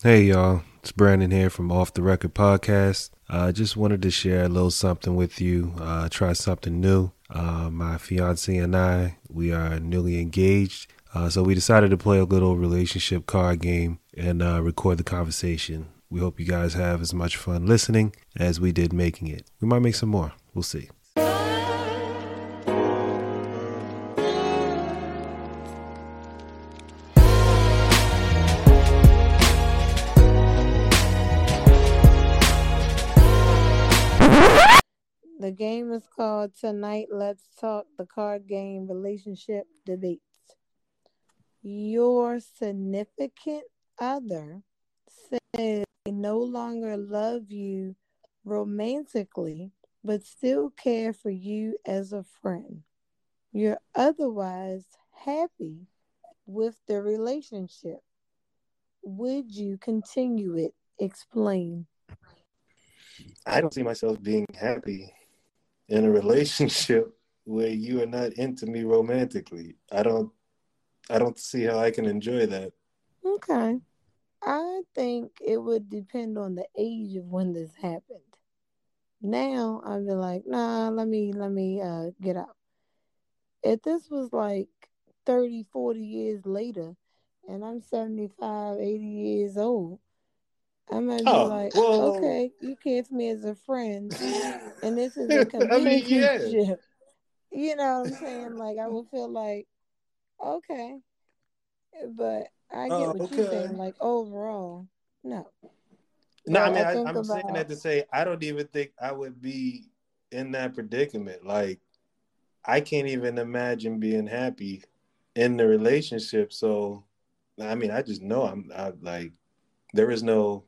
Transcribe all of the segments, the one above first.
Hey y'all, it's Brandon here from Off the Record Podcast. I uh, just wanted to share a little something with you, uh, try something new. Uh, my fiance and I, we are newly engaged, uh, so we decided to play a little relationship card game and uh, record the conversation. We hope you guys have as much fun listening as we did making it. We might make some more. We'll see. Called Tonight Let's Talk the Card Game Relationship Debates. Your significant other says they no longer love you romantically, but still care for you as a friend. You're otherwise happy with the relationship. Would you continue it? Explain. I don't see myself being happy in a relationship where you are not into me romantically. I don't I don't see how I can enjoy that. Okay. I think it would depend on the age of when this happened. Now I'd be like, nah, let me let me uh get out. If this was like 30, 40 years later and I'm 75, 80 years old, I might be Oh, like, well- okay, you for me as a friend, and this is a I mean, yeah. You know what I'm saying? Like, I would feel like, okay, but I get Oh, what you're saying. Like, overall, no. No, I But mean I think I'm saying that to say I don't even think I would be in that predicament. Like I can't even imagine being happy in the relationship. So I mean I just know I'm I like there is no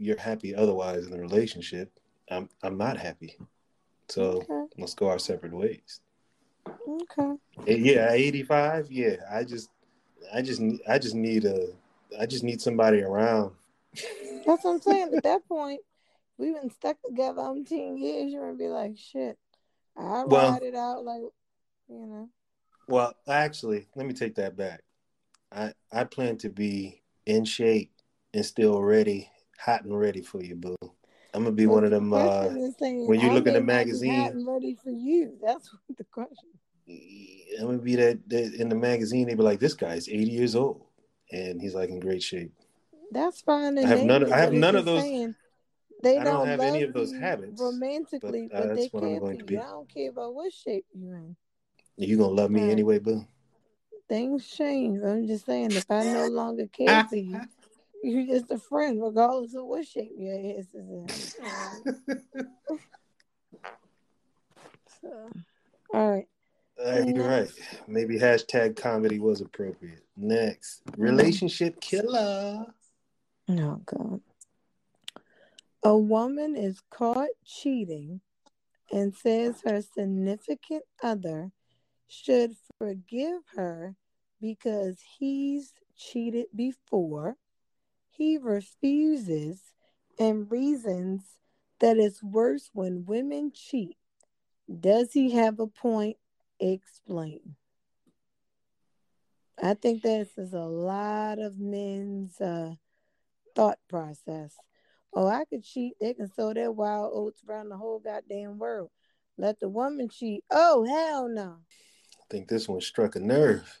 you're happy otherwise in the relationship. I'm I'm not happy. So Okay. let's go our separate ways. Okay. Yeah, 85, yeah. I just I just I just need a I just need somebody around. That's what I'm saying. At that point, we've been stuck together umpteen years. You're gonna be like, shit. I Well- ride it out, like, you know. Well, actually, let me take that back. I I plan to be in shape and still ready, hot and ready for you, boo. I'm gonna be But one of the them. Uh, saying, when you I look in the magazine- hot and ready for you. That's what the question. I'm gonna be that, that in the magazine. They be like, "This guy's 80 years old, and he's like in great shape." That's fine. I have none- maybe, I have none of those- Saying they I don't don't, have any of those habits, romantically, but, uh, but, they that's what I'm care going to be. I don't care about what shape you're in. You gonna love me Right. anyway, boo? Things change. I'm just saying, if I no longer care for you, you're just a friend, regardless of what shape your ass is in. So, all right. Uh, you're right. Maybe hashtag comedy was appropriate. Next, relationship killer. Oh God. A woman is caught cheating and says her significant other should forgive her because he's cheated before. He refuses and reasons that it's worse when women cheat. Does he have a point? Explain. I think this is a lot of men's uh, thought process. Oh, I could cheat. They can sow their wild oats around the whole goddamn world. Let the woman cheat. Oh, hell no. I think this one struck a nerve.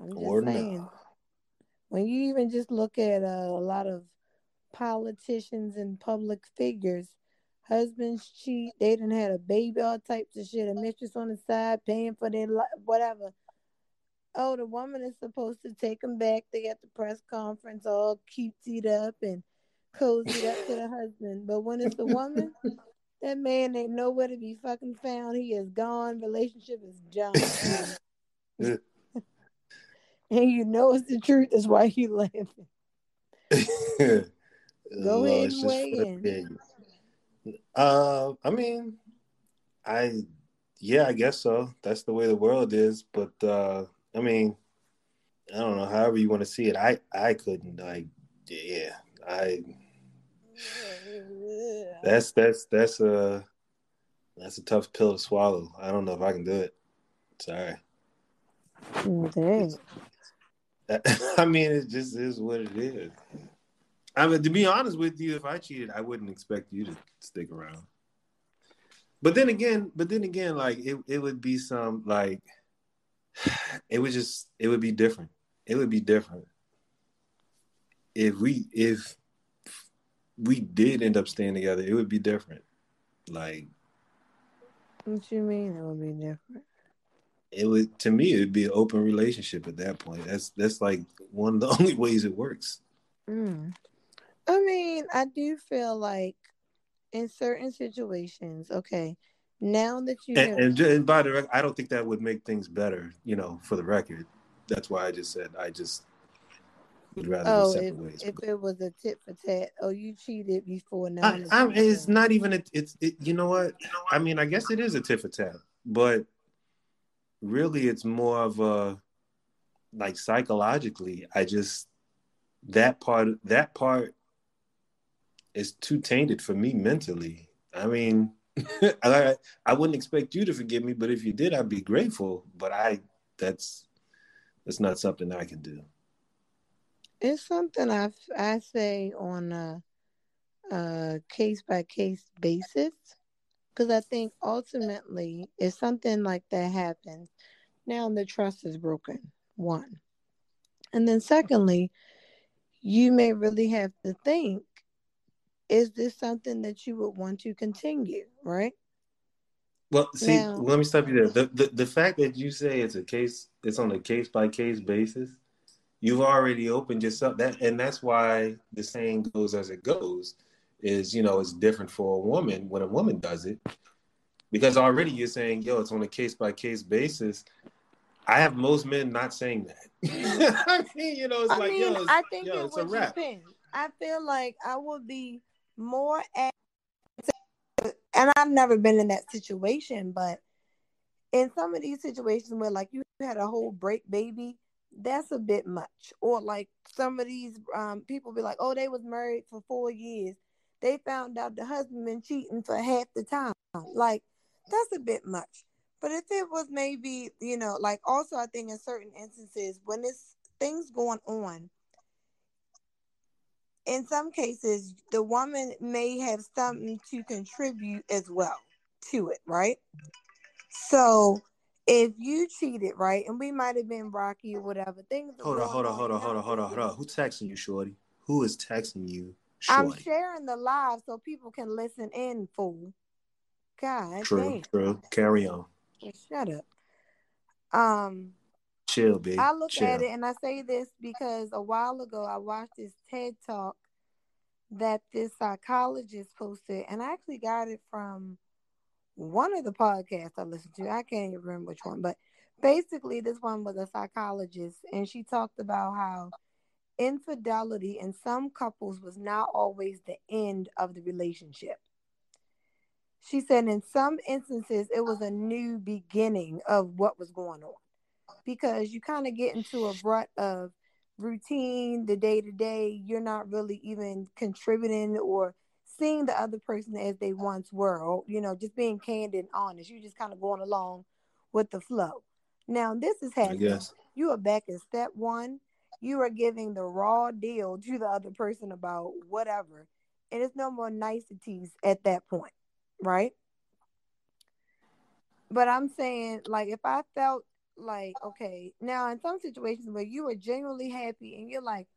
I'm just Or saying. no. When you even just look at uh, a lot of politicians and public figures, husbands cheat. They didn't had a baby, all types of shit. A mistress on the side paying for their li- whatever. Oh, the woman is supposed to take them back. They at the press conference all cutesied up and cozied up to the husband. But when it's the woman, that man ain't nowhere to be fucking found. He is gone. Relationship is done. And you know it's the truth. That's why you laughing. Go Well, ahead and weigh in. Uh, I mean, I yeah, I guess so. That's the way the world is. But uh, I mean, I don't know. However you want to see it, I I couldn't like. Yeah, I. That's that's that's a that's a tough pill to swallow. I don't know if I can do it. Sorry. Dang. I mean, it just is what it is. I mean, to be honest with you, if I cheated, I wouldn't expect you to stick around. But then again, but then again, like it, it would be some like it would just it would be different. It would be different if we if we did end up staying together. It would be different. Like, what you mean? It would be different. It would to me. It would be an open relationship at that point. That's that's like one of the only ways it works. Mm. I mean, I do feel like in certain situations, okay, now that you and, and, and by the way, I don't think that would make things better. You know, for the record, that's why I just said I just would rather oh, if, ways. if it was a tit for tat, oh, you cheated before now. I, I, it's not even a, it's it, you know what? I mean, I guess it is a tit for tat, but really, it's more of a like psychologically. I just that part that part is too tainted for me mentally. I mean, I, I wouldn't expect you to forgive me, but if you did, I'd be grateful. But I, that's that's not something I can do. It's something I I say on a, a case by case basis because I think ultimately, if something like that happens, now the trust is broken. One, and then secondly, you may really have to think is this something that you would want to continue, right? Well, see, now, let me stop you there. The, the the fact that you say it's a case, it's on a case by case basis. You've already opened yourself that, and that's why the saying goes as it goes. Is you know it's different for a woman when a woman does it, because already you're saying, yo, it's on a case by case basis. I have most men not saying that. I mean, you know, it's I like, mean, yo, it's, I think yo, it would depend. I feel like I would be more at, and I've never been in that situation, but in some of these situations where like you had a whole break baby, that's a bit much. Or like some of these um, people be like, oh, they was married for four years. They found out the husband been cheating for half the time. Like that's a bit much. But if it was maybe, you know, like also I think in certain instances when it's things going on in some cases, the woman may have something to contribute as well to it, right? So if you cheated, right, and we might have been rocky or whatever, things. Hold on, hold on, hold on, hold on, hold on, hold on. Who's texting you, Shorty? Who is texting you? I'm sharing the live so people can listen in, fool. God, true, damn. true. Carry on. Shut up. Um, chill, babe. I look chill. at it and I say this because a while ago I watched this TED talk that this psychologist posted, and I actually got it from one of the podcasts I listened to. I can't even remember which one, but basically, this one was a psychologist, and she talked about how infidelity in some couples was not always the end of the relationship. She said in some instances, it was a new beginning of what was going on because you kind of get into a rut of routine, the day to day, you're not really even contributing or seeing the other person as they once were, or, you know, just being candid and honest. You're just kind of going along with the flow. Now, this is happening. You are back in step one. You are giving the raw deal to the other person about whatever. And it's no more niceties at that point, right? But I'm saying, like, if I felt like, okay, now in some situations where you are genuinely happy and you're like,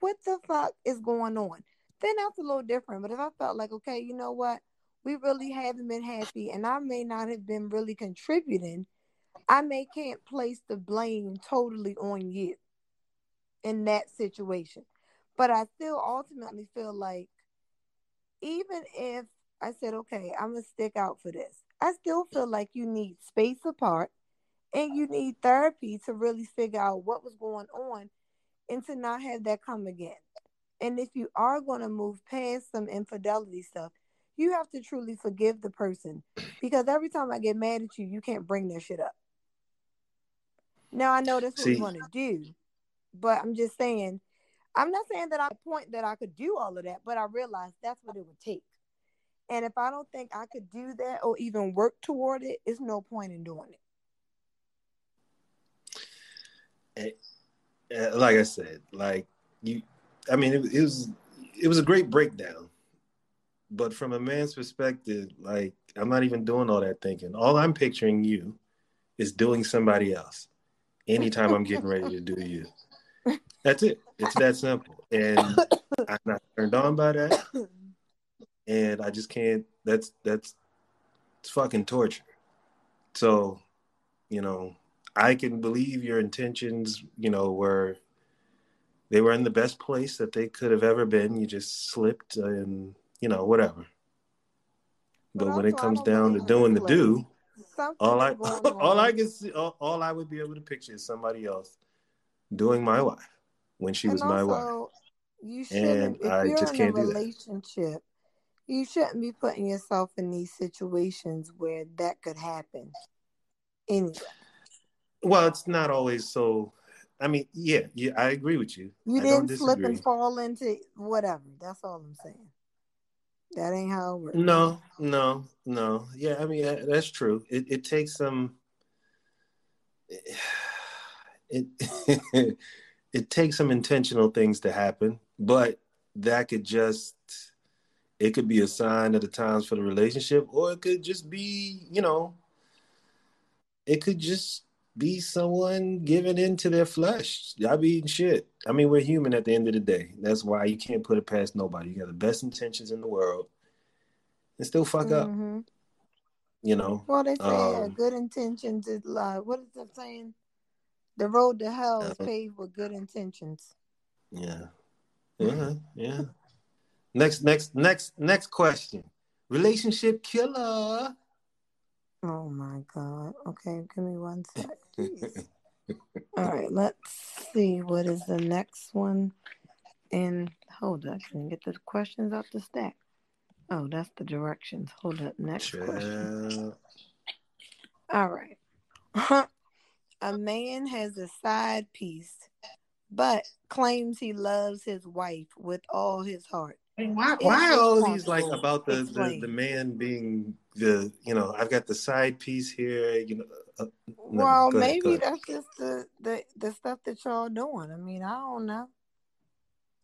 what the fuck is going on? Then that's a little different. But if I felt like, okay, you know what? We really haven't been happy and I may not have been really contributing, I may can't place the blame totally on you in that situation. But I still ultimately feel like even if I said, okay, I'm going to stick out for this, I still feel like you need space apart and you need therapy to really figure out what was going on and to not have that come again. And if you are going to move past some infidelity stuff, you have to truly forgive the person because every time I get mad at you, you can't bring that shit up. Now I know that's what See, we want to do, but I'm just saying, I'm not saying that I point that I could do all of that, but I realized that's what it would take. And if I don't think I could do that or even work toward it, it's no point in doing it. Uh, like I said, like you, I mean, it, it, was it was a great breakdown. But from a man's perspective, like I'm not even doing all that thinking. All I'm picturing you is doing somebody else anytime I'm getting ready to do you. That's it. It's that simple. And I'm not turned on by that. And I just can't that's that's it's fucking torture. So, you know, I can believe your intentions, you know, were they were in the best place that they could have ever been. You just slipped and, you know, whatever. But, but when it comes down to doing the do, all I all I can see all, all, I would be able to picture is somebody else doing my wife when she and was my wife. You shouldn't and if I you're in a relationship, you shouldn't be putting yourself in these situations where that could happen. Anyway. Well, it's not always so I mean, yeah, yeah, I agree with you. You I didn't slip and fall into whatever. That's all I'm saying. That ain't how it works. No, no, no. Yeah, I mean that's true. It, it takes some. It it takes some intentional things to happen, but that could just it could be a sign of the times for the relationship, or it could just be, you know, it could just be someone giving into their flesh. Y'all be eating shit. I mean, we're human at the end of the day. That's why you can't put it past nobody. You got the best intentions in the world and still fuck mm-hmm. up. You know? Well, they say um, good intentions is love. What is that saying? The road to hell is uh, paved with good intentions. Yeah. Yeah. Yeah. next, next, next, next question. Relationship killer. Oh my God. Okay, give me one sec. All right, let's see what is the next one. And hold up, can get the questions off the stack. Oh, that's the directions. Hold up, next question. All right. a man has a side piece, but claims he loves his wife with all his heart. Why, why are all these like about the, the, the man being the you know I've got the side piece here you know uh, no, well ahead, maybe that's just the, the the stuff that y'all doing. I mean I don't know.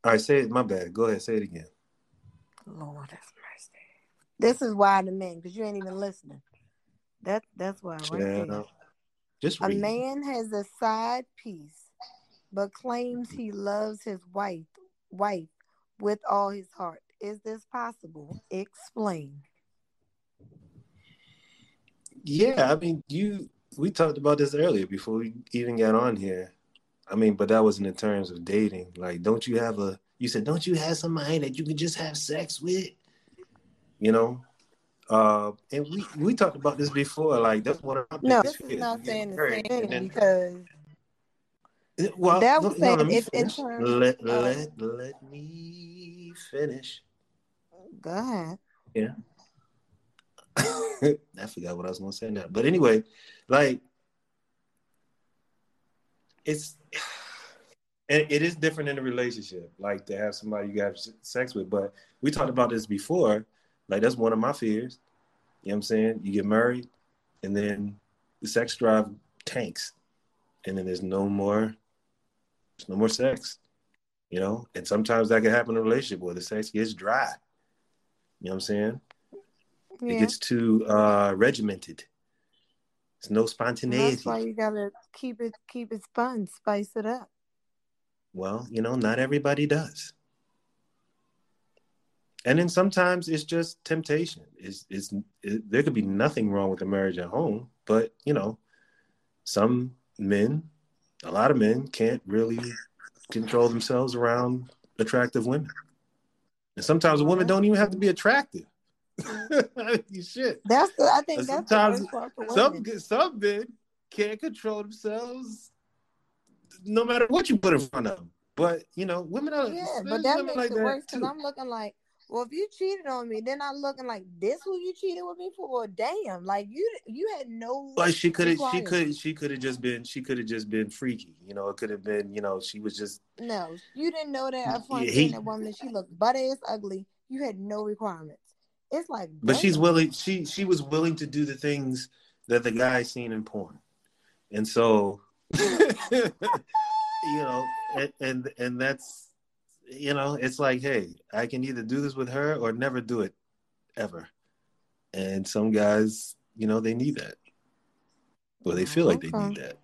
All right say it my bad. Go ahead say it again. Lord have mercy. This is why the men because you ain't even listening. That that's why right yeah. Just read. a man has a side piece but claims he loves his wife wife with all his heart. Is this possible? Explain. Yeah, I mean, you we talked about this earlier before we even got on here. I mean, but that wasn't in terms of dating. Like, don't you have a you said, don't you have somebody that you can just have sex with? You know? Uh, and we we talked about this before. Like that's one of my no, this is not saying the same thing then, because well, that was no, saying if in terms let, let, let me finish. Go ahead. Yeah. I forgot what I was gonna say now. But anyway, like it's and it is different in a relationship, like to have somebody you have sex with. But we talked about this before. Like that's one of my fears. You know what I'm saying? You get married and then the sex drive tanks. And then there's no more there's no more sex, you know. And sometimes that can happen in a relationship where the sex gets dry. You know what I'm saying? Yeah. It gets too uh, regimented. It's no spontaneity. That's why you gotta keep it keep it fun, spice it up. Well, you know, not everybody does. And then sometimes it's just temptation. It's, it's it, there could be nothing wrong with a marriage at home, but you know, some men a lot of men can't really control themselves around attractive women. And sometimes women don't even have to be attractive. you shit. That's the, I think that's sometimes some some men can't control themselves no matter what you put in front of them. But you know, women are yeah, but that makes like it worse because I'm looking like well, if you cheated on me, then I'm looking like this. Who you cheated with me for? Well, damn, like you, you had no. But she could have, she could, she could have just been, she could have just been freaky. You know, it could have been, you know, she was just. No, you didn't know that. Yeah, he, that woman, she looked butt ass ugly. You had no requirements. It's like. But damn. she's willing. She she was willing to do the things that the guy seen in porn, and so, you know, and, and and that's you know, it's like, hey, I can either do this with her or never do it ever. And some guys, you know, they need that. Or they feel like they need that.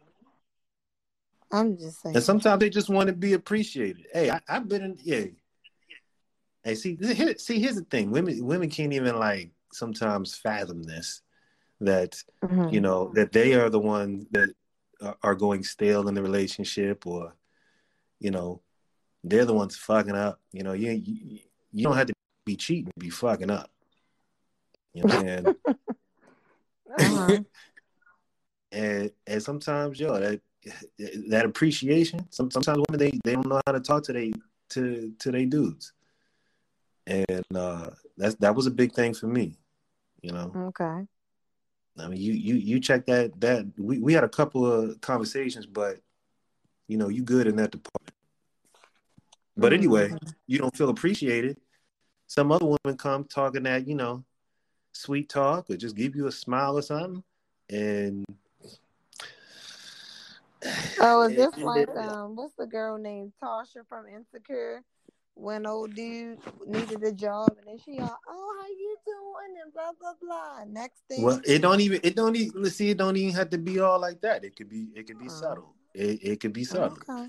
I'm just saying. And sometimes they just want to be appreciated. Hey, I, have been in yeah. Hey, see, here, see, here's the thing: women, women can't even like sometimes fathom this. That mm-hmm. you know that they are the ones that are going stale in the relationship, or you know, they're the ones fucking up. You know, you you, you don't have to be cheating, be fucking up. You know, and uh-huh. and and sometimes yo that that appreciation. Some, sometimes women they, they don't know how to talk to they to to their dudes, and uh, that's that was a big thing for me. You know. Okay. I mean, you you you check that that we we had a couple of conversations, but you know you good in that department. But mm-hmm. anyway, you don't feel appreciated. Some other women come talking that you know sweet talk or just give you a smile or something, and Oh, is this like um what's the girl named Tasha from Insecure? When old dude needed a job and then she all, oh how you doing and blah blah blah. Next thing Well it don't even it don't even let's see it don't even have to be all like that. It could be it could be oh. subtle. It it could be subtle. Okay.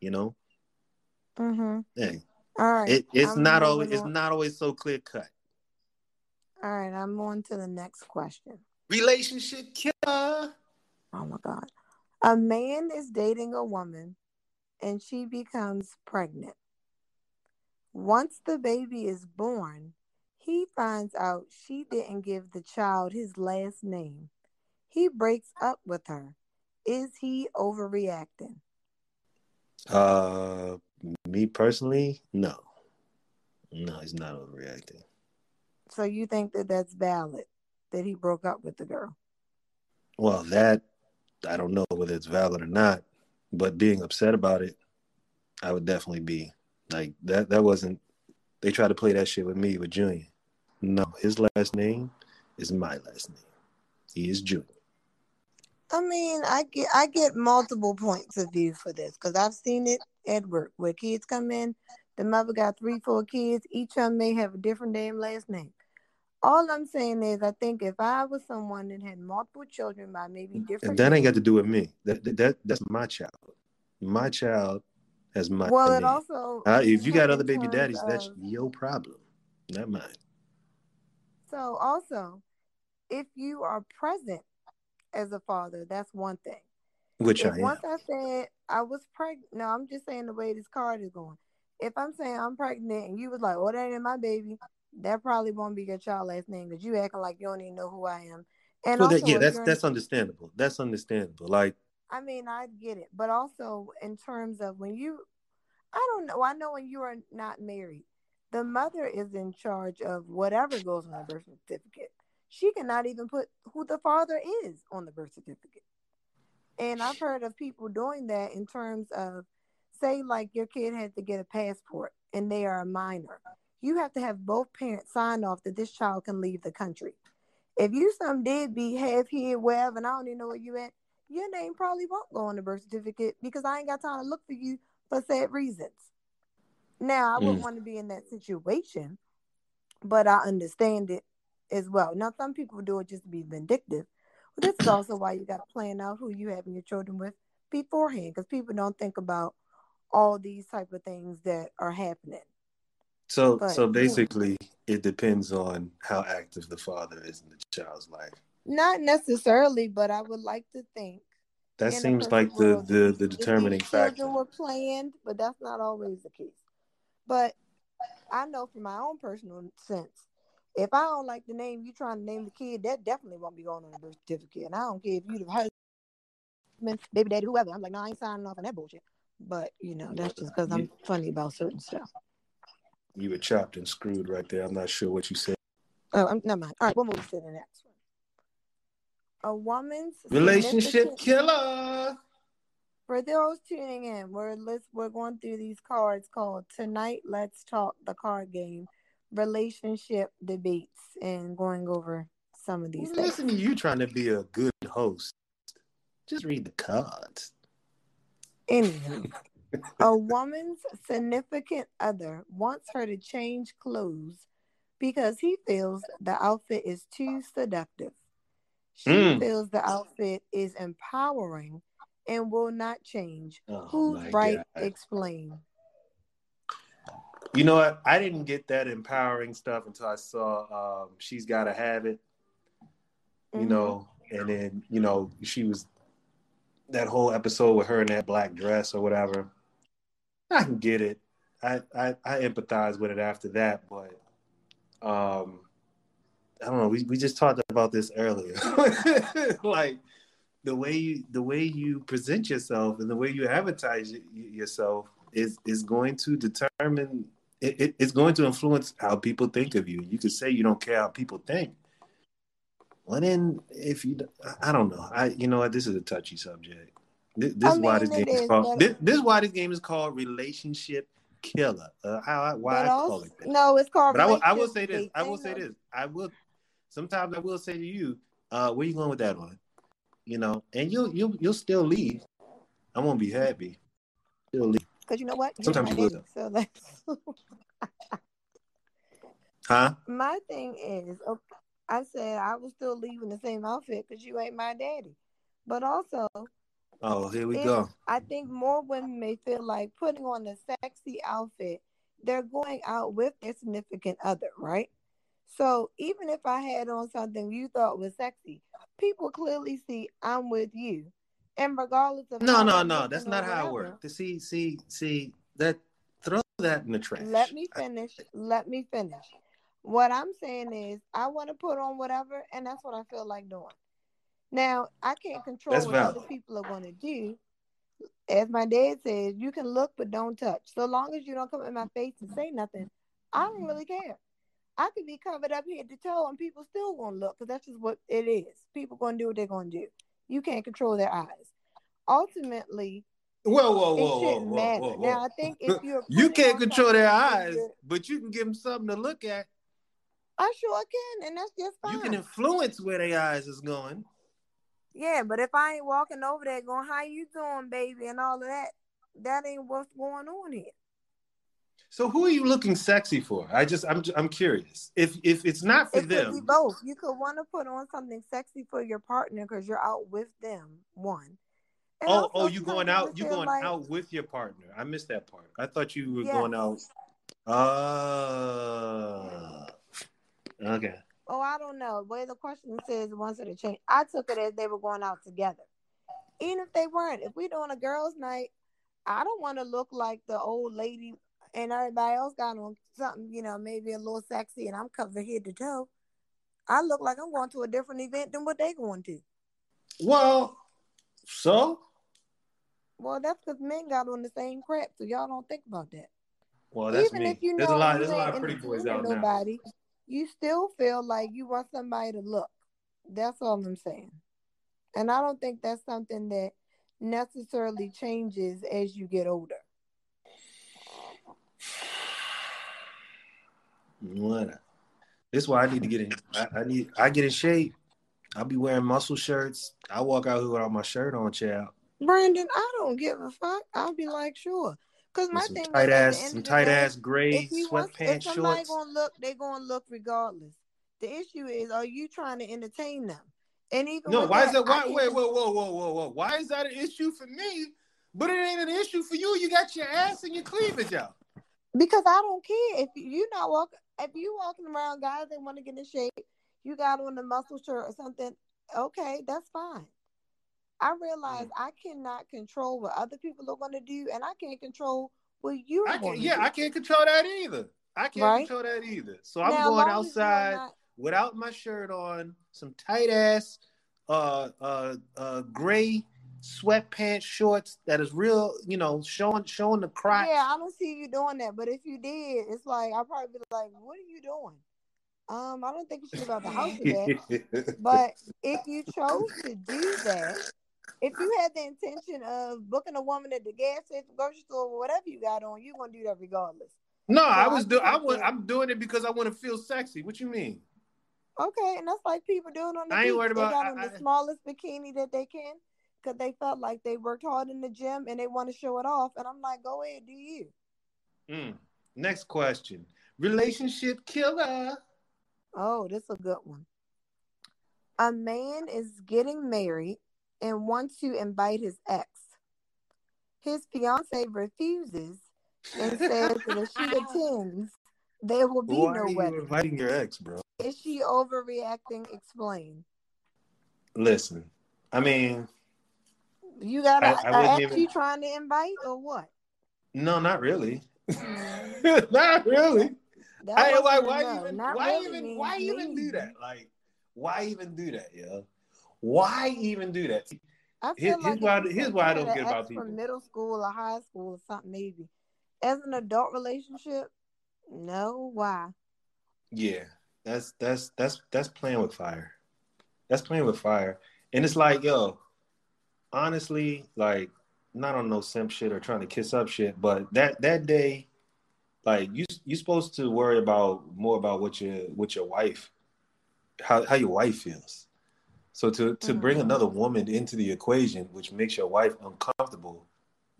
You know? Mm-hmm. Yeah. All right. It, it's I'm not always on. it's not always so clear cut. All right, I'm on to the next question. Relationship killer. Oh my god. A man is dating a woman and she becomes pregnant. Once the baby is born, he finds out she didn't give the child his last name. He breaks up with her. Is he overreacting? Uh, me personally, no. No, he's not overreacting. So you think that that's valid that he broke up with the girl? Well, that I don't know whether it's valid or not, but being upset about it, I would definitely be like that. That wasn't. They tried to play that shit with me with Junior. No, his last name is my last name. He is Junior. I mean, I get I get multiple points of view for this because I've seen it at work where kids come in, the mother got three, four kids, each of them may have a different damn last name all I'm saying is, I think if I was someone that had multiple children by maybe different, and that ain't got to do with me. That that that's my child. My child has my. Well, name. it also. Uh, if you got other baby daddies, of, that's your problem, not mine. So also, if you are present as a father, that's one thing. Which I once I said I was pregnant. No, I'm just saying the way this card is going. If I'm saying I'm pregnant and you was like, "Oh, that ain't my baby," that probably won't be your child last name because you acting like you don't even know who I am. And well, also, that, yeah, that's that's understandable. That's understandable. Like, I mean, I get it, but also in terms of when you, I don't know. I know when you are not married, the mother is in charge of whatever goes on the birth certificate. She cannot even put who the father is on the birth certificate. And I've heard of people doing that in terms of, say, like your kid had to get a passport and they are a minor you have to have both parents sign off that this child can leave the country. If you some deadbeat half here, wherever, and I don't even know where you at, your name probably won't go on the birth certificate because I ain't got time to look for you for said reasons. Now, I wouldn't mm. want to be in that situation, but I understand it as well. Now, some people do it just to be vindictive. But this is also why you got to plan out who you having your children with beforehand because people don't think about all these type of things that are happening. So but, so basically yeah. it depends on how active the father is in the child's life. Not necessarily, but I would like to think that seems like the the, the determining factor. Children were planned, but that's not always the case. But I know from my own personal sense, if I don't like the name you trying to name the kid, that definitely won't be going on the birth certificate. And I don't care if you the husband, baby daddy, whoever. I'm like, no, I ain't signing off on that bullshit. But you know, that's just because I'm funny about certain stuff. You were chopped and screwed right there. I'm not sure what you said. Oh, I'm, never mind. All right, we'll move to the next one. A woman's relationship killer. For those tuning in, we're let's, we're going through these cards called "Tonight Let's Talk" the card game, relationship debates, and going over some of these. Things. Listen to you trying to be a good host. Just read the cards. Anyway, A woman's significant other wants her to change clothes because he feels the outfit is too seductive. She Mm. feels the outfit is empowering and will not change. Oh, Who's right? God. Explain. You know what? I didn't get that empowering stuff until I saw um, She's Gotta Have It, you Mhm. know, and then, you know, she was that whole episode with her in that black dress or whatever. I can get it. I, I, I empathize with it after that, but um, I don't know. We, we just talked about this earlier. like the way you the way you present yourself and the way you advertise yourself is is going to determine it, it- it's going to influence how people think of you. You could say you don't care how people think. Well, then, if you, I don't know. I, you know what? This is a touchy subject. This, this I is why this game is is, called. This, this is why this game is called relationship killer. Uh, how I, why I call it that. no, it's called. But I will, I will say this. I will say this. I will. Sometimes I will say to you, uh, "Where you going with that one?" You know, and you'll you'll you'll still leave. I won't be happy. Still leave, Cause you know what? You're Sometimes you will, daddy, So that's huh? my thing is. Okay, I said I was still leaving the same outfit because you ain't my daddy. But also, Oh, here we go. I think more women may feel like putting on a sexy outfit, they're going out with their significant other, right? So even if I had on something you thought was sexy, people clearly see I'm with you. And regardless of No, no, no. That's not how it works. See, see, see that. Throw that in the trash. Let me finish. Let me finish. What I'm saying is, I want to put on whatever, and that's what I feel like doing. Now, I can't control what valid. other people are going to do. As my dad says, you can look but don't touch. So long as you don't come in my face and say nothing, I don't really care. I could be covered up head to toe, and people still gonna look because that's just what it is. People gonna do what they're gonna do. You can't control their eyes. Ultimately, Whoa, whoa, it whoa, whoa, whoa, matter. whoa, Now. I think if you're You can't control their eyes, but you can give them something to look at. I sure can, and that's just fine. You can influence where their eyes is going. Yeah, but if I ain't walking over there going, "How you doing, baby?" and all of that, that ain't what's going on here. So who are you looking sexy for? I just I'm I'm curious. If if it's not for It could be them, both. You could want to put on something sexy for your partner because you're out with them. One. And oh oh you going out you going like- out with your partner. I missed that part. I thought you were Yes. going out. Uh, okay. Oh, I don't know. The way the question says once it change, I took it as they were going out together. Even if they weren't, if we're doing a girls' night, I don't want to look like the old lady and everybody else got on something, you know, maybe a little sexy, and I'm covered head to toe. I look like I'm going to a different event than what they going to. Well, so Well, that's because men got on the same crap, so y'all don't think about that. well that's Even me. if you know there's a lot. There's a lot of pretty boys out now. nobody, you still feel like you want somebody to look. That's all I'm saying. And I don't think that's something that necessarily changes as you get older. What? This is why I need to get in. I, I need. I get in shape. I'll be wearing muscle shirts. I walk out here without my shirt on, child. Brandon, I don't give a fuck. I'll be like, sure. Because my some thing tight is, ass, some tight day, ass gray you want, if sweatpants somebody shorts. gonna look, they gonna look regardless. The issue is, are you trying to entertain them? And even No, why is that? I Why? Wait, whoa, whoa, whoa, whoa, whoa. Why is that an issue for me? But it ain't an issue for you. You got your ass and your cleavage out. Because I don't care if you're not walking if you walking around guys they want to get in shape, you got on a muscle shirt or something. Okay, that's fine. I realize I cannot control what other people are going to do, and I can't control what you're I can't. Yeah, do. I can't control that either. I can't Right. control that either. So I'm going long as you're outside not- without my shirt on, some tight ass, uh, uh, uh, gray sweatpants shorts that is real. You know, showing showing the crotch. Yeah, I don't see you doing that. But if you did, it's like I'll probably be like, "What are you doing?" Um, I don't think you should leave out the house with that. But if you chose to do that, if you had the intention of booking a woman at the gas station, grocery store, or whatever you got on, you're gonna do that regardless. no, I I was just doing. I have want. I'm doing it because I want to feel sexy. What you mean? Okay, and that's like people doing on the I ain't beach. worried they about- got I- on the I- smallest bikini that they can because they felt like they worked hard in the gym and they want to show it off. And I'm like, go ahead, do you. Mm. Next question. Relationship killer. Oh, this is a good one. A man is getting married and wants to invite his ex. His fiance refuses and says that if she attends, there will be Why no are wedding. inviting your ex, bro? Is she overreacting? Explain. Listen, I mean, You got I- a I a wouldn't ex even- you trying to invite or what? no, not really. Mm. not really. That I, why, wasn't why no. even, Not why really even, means why even do that? Like, why even do that, yo? Why even do that? I feel here's like why- here's why I don't get an about people. From middle school or high school or something, maybe. As an adult relationship, no. Why? Yeah, that's that's that's that's playing with fire. That's playing with fire, and it's like, yo, honestly, like, not on no simp shit or trying to kiss up shit, but that that day, like, you you supposed to worry about more about what your what your wife, how how your wife feels. So to to bring Mhm. another woman into the equation, which makes your wife uncomfortable,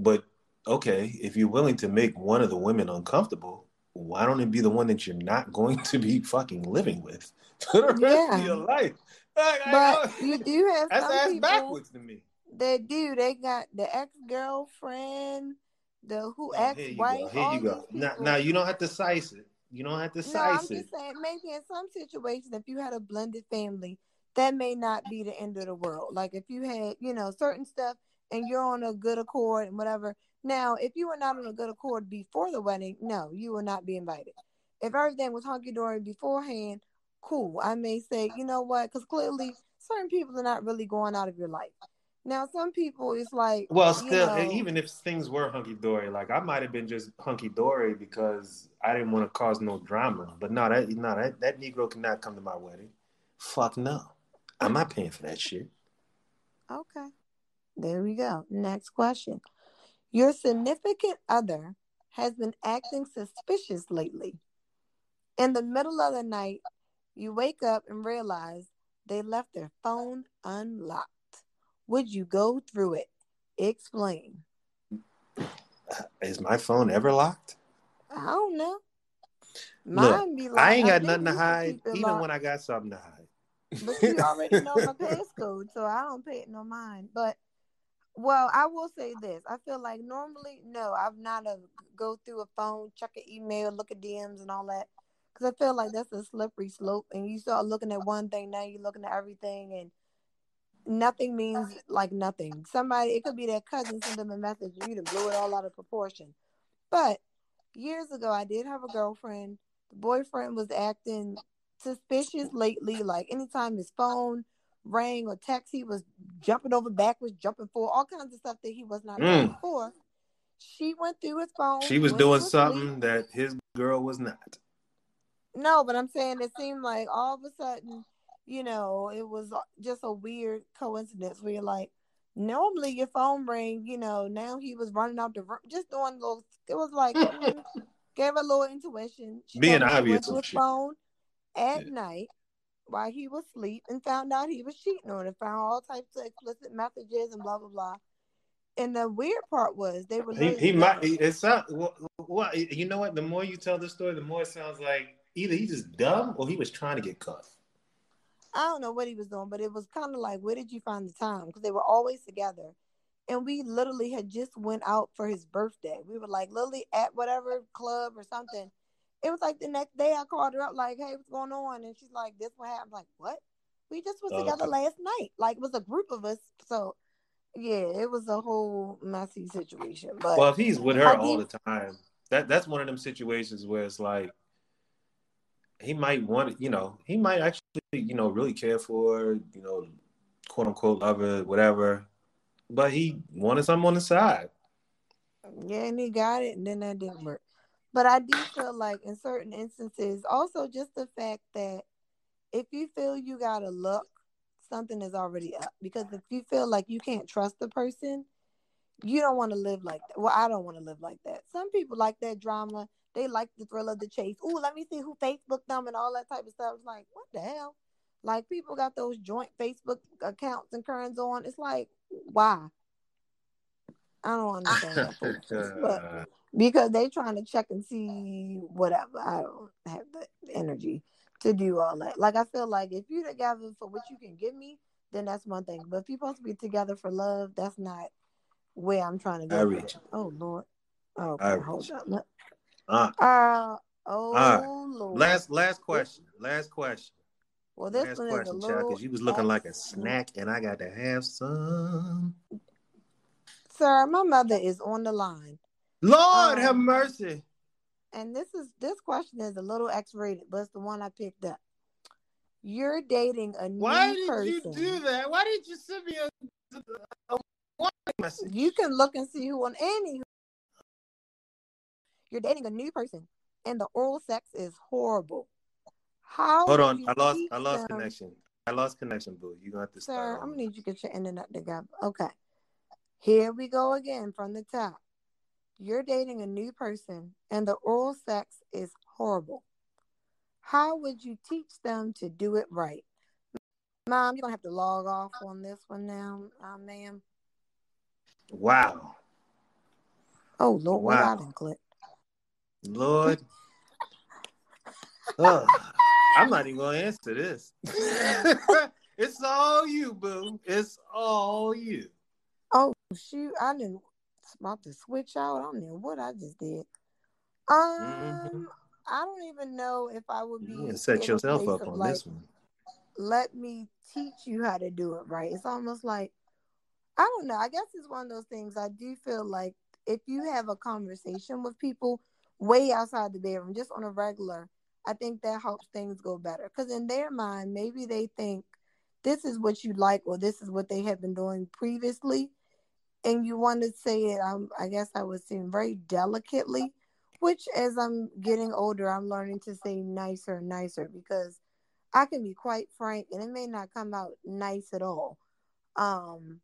but okay, if you're willing to make one of the women uncomfortable, why don't it be the one that you're not going to be fucking living with for the rest Yeah. of your life? Like, I But you do have that's ass people backwards to me. That do. They got the ex girlfriend, the who Oh, ex you wife. Here you go. Now, now you don't have to size it. You don't have to size No, I'm it. just saying maybe in some situations if you had a blended family, that may not be the end of the world. Like if you had, you know, certain stuff and you're on a good accord and whatever. Now, if you were not on a good accord before the wedding, no, you will not be invited. If everything was hunky dory beforehand, cool. I may say, you know what? Because clearly, certain people are not really going out of your life. Now, some people, it's like, Well, still, know, even if things were hunky dory, like I might have been just hunky dory because I didn't want to cause no drama. But no, that no, that, that Negro cannot come to my wedding. Fuck no, I'm not paying for that shit. Okay. There we go. Next question. Your significant other has been acting suspicious lately. In the middle of the night, you wake up and realize they left their phone unlocked. Would you go through it? Explain. Is my phone ever locked? I don't know. Look, Mine be like I ain't got think nothing to hide, even locked. when I got something to hide. But you already know my passcode, so I don't pay it no mind. But well, I will say this: I feel like normally, no, I've not a go through a phone, check an email, look at DMs and all that, because I feel like that's a slippery slope. And you start looking at one thing, now you're looking at everything, and nothing means like nothing. Somebody, it could be their cousin send them a message, and you done blew it all out of proportion. But years ago, I did have a girlfriend. The boyfriend was acting suspicious lately. Like anytime his phone rang or text, he was jumping over backwards, jumping forward, all kinds of stuff that he was not doing Mm. before. She went through his phone. She was doing was something asleep. that his girl was not. No, but I'm saying it seemed like all of a sudden, you know, it was just a weird coincidence where you're like, normally your phone ring, you know, now he was running out the room, just doing little. It was like mm, gave a little intuition. She Being told me she obvious went to and his phone at Yeah. night while he was asleep and found out he was cheating on her. Found all types of explicit messages and blah blah blah. And the weird part was they were. He, he might. It's not. Well, well, you know what? The more you tell the story, the more it sounds like either he's just dumb or he was trying to get caught. I don't know what he was doing, but it was kind of like, where did you find the time? Because they were always together, and we literally had just went out for his birthday. We were like literally at whatever club or something. It was like the next day I called her up, like, "Hey, what's going on?" And she's like, "This what happened." I'm like, "What? We just was Oh, together okay. last night. Like, it was a group of us." So, yeah, it was a whole messy situation. But Well, if he's with her I all the time, that that's one of them situations where it's like he might want, you know, he might actually, you know, really care for, you know, quote unquote lover, whatever. But he wanted something on the side. Yeah, and he got it, and then that didn't work. But I do feel like in certain instances, also just the fact that if you feel you gotta look, something is already up. Because if you feel like you can't trust the person, you don't want to live like that. Well, I don't want to live like that. Some people like that drama. They like the thrill of the chase. Ooh, let me see who Facebook them and all that type of stuff. It's like, what the hell? Like people got those joint Facebook accounts and currents on. It's like, why? I don't understand that but because they trying to check and see whatever. I don't have the energy to do all that. Like I feel like if you're together for what you can give me, then that's one thing. But if you're supposed to be together for love, that's not where I'm trying to go. Oh Lord. Oh, okay, I hold reach. Uh, Uh oh right. Lord. last last question. Last question. well, this last one is a question, child, little. because you was looking like a snack, and I got to have some. Sir, my mother is on the line, Lord Um, have mercy. and this is this question is a little X-rated, but it's the one I picked up. You're dating a new person, Why did person. you do that? Why did you send me a, a warning message? You can look and see who on any. You're dating a new person, and the oral sex is horrible. How? Hold on, I lost. I lost them- connection. I lost connection, boo. You're gonna have to Sir. I'm gonna need you to get your internet together. Okay. Here we go again from the top. You're dating a new person and the oral sex is horrible. How would you teach them to do it right? Mom, you're gonna have to log off on this one now, uh, ma'am. Wow, Oh Lord, what I Wow. didn't click. Lord. Ugh. I'm not even gonna answer this. it's all you, boo. It's all you. Oh shoot, I didn't about to switch out. I don't know what I just did. Um, Mhm. I don't even know if I would be You set yourself up on like, this one. let me teach you how to do it right. It's almost like I don't know. I guess it's one of those things. I do feel like if you have a conversation with people way outside the bedroom, just on a regular, I think that helps things go better. Because in their mind, maybe they think this is what you like or this is what they have been doing previously, and you want to say it. Um, I guess I would say very delicately. Which, as I'm getting older, I'm learning to say nicer and nicer because I can be quite frank, and it may not come out nice at all. Um,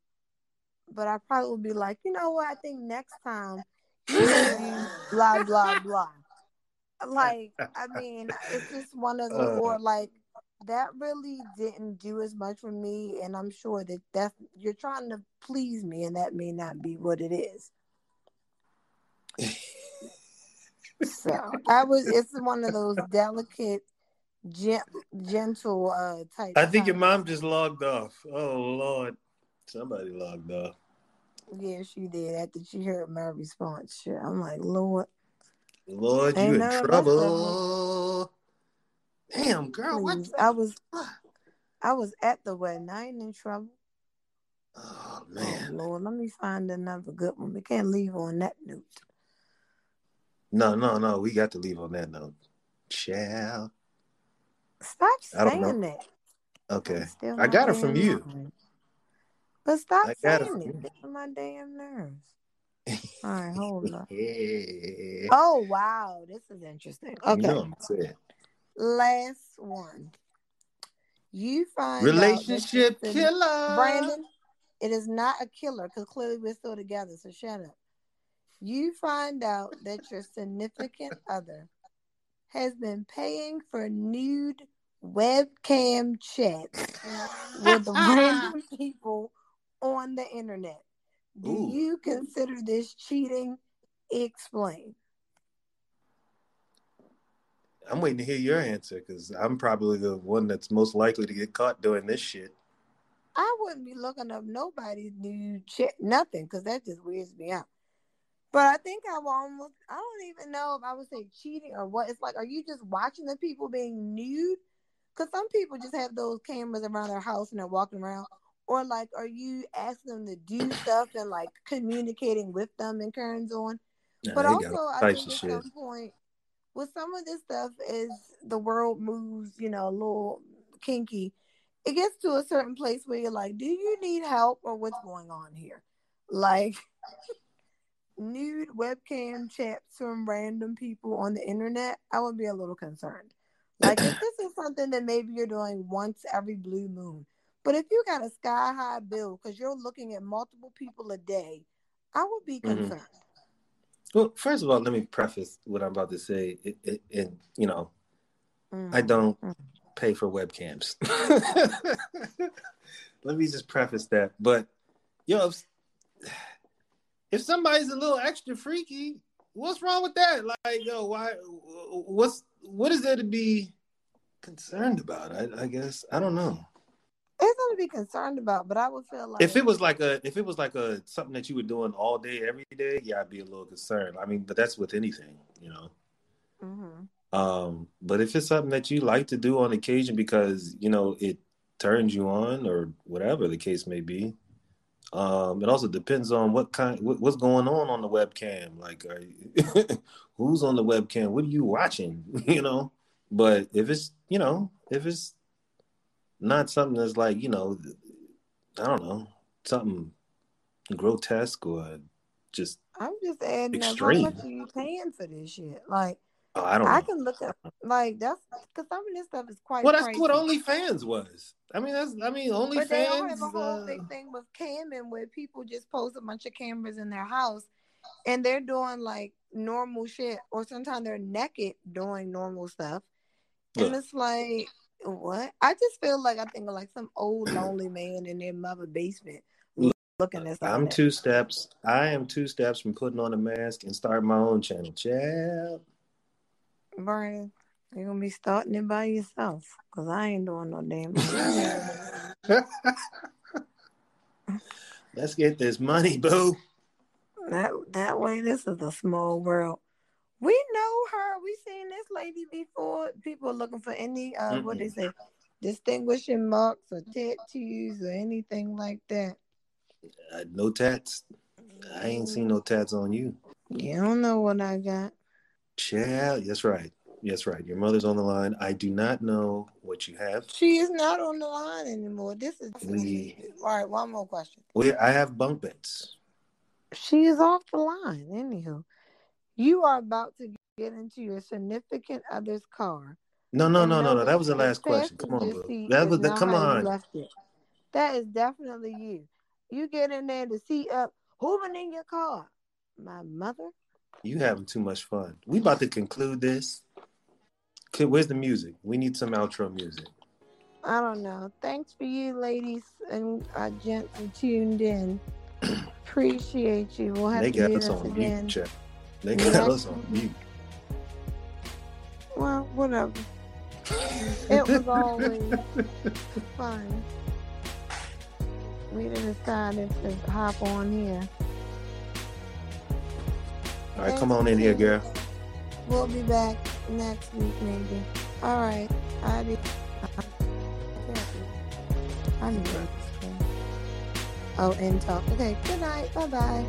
but I probably would be like, you know what? I think next time blah blah blah. Like, I mean, it's just one of the Uh. or like that really didn't do as much for me, and I'm sure that that's you're trying to please me, and that may not be what it is. So I was. It's one of those delicate, gent, gentle uh type. I think your mom just logged off. Oh Lord, somebody logged off. Yeah, she did after she heard my response. Shit, I'm like, Lord, Lord, you in trouble. Damn, girl, what? please. I was, I was at the wedding. I ain't in trouble. Oh Oh man, Lord, let me find another good one. We can't leave on that note. no, no, no. We got to leave on that note. Child. Stop saying that. Okay, I got it from you. mind. But stop I saying it. you. Get on my damn nerves. All right, hold up. Yeah. Oh wow, this is interesting. Okay, know what I'm saying. last one. You find Relationship killer. Brandon, it is not a killer because clearly we're still together. So shut up. You find out that your significant other has been paying for nude webcam chats with random people on the internet. Do Ooh. you consider this cheating? Explain. I'm waiting to hear your answer because I'm probably the one that's most likely to get caught doing this shit. I wouldn't be looking up nobody's nude chat, nothing, because that just weirds me out. But I think I will almost, I don't even know if I would say cheating or what. It's like, are you just watching the people being nude? Because some people just have those cameras around their house and they're walking around. Or like, are you asking them to do stuff and like communicating with them and carrying on? Nah, But also, I think at shit. some point, with some of this stuff, as the world moves, you know, a little kinky, it gets to a certain place where you're like, do you need help or what's going on here? Like, nude webcam chats from random people on the internet, I would be a little concerned. Like, if this is something that maybe you're doing once every blue moon, but if you got a sky high bill because you're looking at multiple people a day, I would be Mhm. concerned. Well, first of all, let me preface what I'm about to say. It, it, it, you know, I Mm. don't Mm. pay for webcams. let me just preface that. But yo, if, if somebody's a little extra freaky, what's wrong with that? Like, yo, why? What's what is there to be concerned about? I, I guess I don't know. It's something to be concerned about, but I would feel like If it was like a, if it was like a something that you were doing all day, every day, yeah, I'd be a little concerned. I mean, but that's with anything, you know. Mhm. Um, but if it's something that you like to do on occasion because you know it turns you on or whatever the case may be, um, it also depends on what kind, what, what's going on on the webcam. Like, are you, who's on the webcam? What are you watching? You know. But if it's you know if it's not something that's like you know, I don't know something grotesque or just I'm just adding up how Extreme. much are you paying for this shit? Like oh, I don't I know. can look at like that's because some of this stuff is quite. Well, that's what pricey. OnlyFans was. I mean, that's I mean But they don't have a whole uh, big thing with camming where people just post a bunch of cameras in their house and they're doing like normal shit or sometimes they're naked doing normal stuff. And Look. it's like what? I just feel like I think of like some old lonely man in their mother basement Look, looking at something. I'm two steps. I am two steps from putting on a mask and starting my own channel. Child. Brian, you're gonna be starting it by yourself because I ain't doing no damn. Let's get this money, boo. that that way, this is a small world. We know her. We seen this lady before. People are looking for any uh, what they say, distinguishing marks or tattoos or anything like that. Uh, no tats. I ain't seen no tats on you. You don't know what I got. Child. That's right. That's right. Your mother's on the line. I do not know what you have. She is not on the line anymore. This is We- all right. One more question. We, I have bunk beds. She is off the line. Anywho, you are about to get into your significant other's car. No, no, no, no, no. That was the last question. Come on, seat That was the come on. That is definitely you. You get in there, to see up. Who in your car? My mother. You having too much fun. We about to conclude this. Where's the music? We need some outro music. I don't know. Thanks for you, ladies and uh, gents who tuned in. Appreciate you. We'll have They to got do us this on again. check. They Yeah. got us on mute. Well, whatever. It was always fun. We decided to hop on here. All right, come on in here, girl. We'll be back next week, maybe. All right. I did. I need to. Oh, and talk. Okay. Good night. Bye bye.